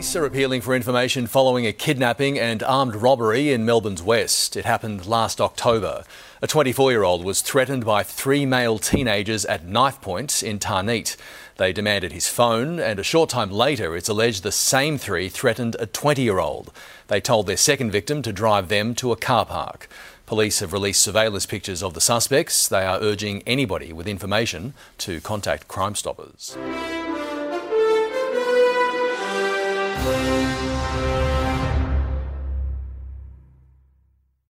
Police are appealing for information following a kidnapping and armed robbery in Melbourne's West. It happened last October. A 24 year old was threatened by three male teenagers at knife point in Tarneit. They demanded his phone, and a short time later, it's alleged the same three threatened a 20 year old. They told their second victim to drive them to a car park. Police have released surveillance pictures of the suspects. They are urging anybody with information to contact Crime Stoppers. Música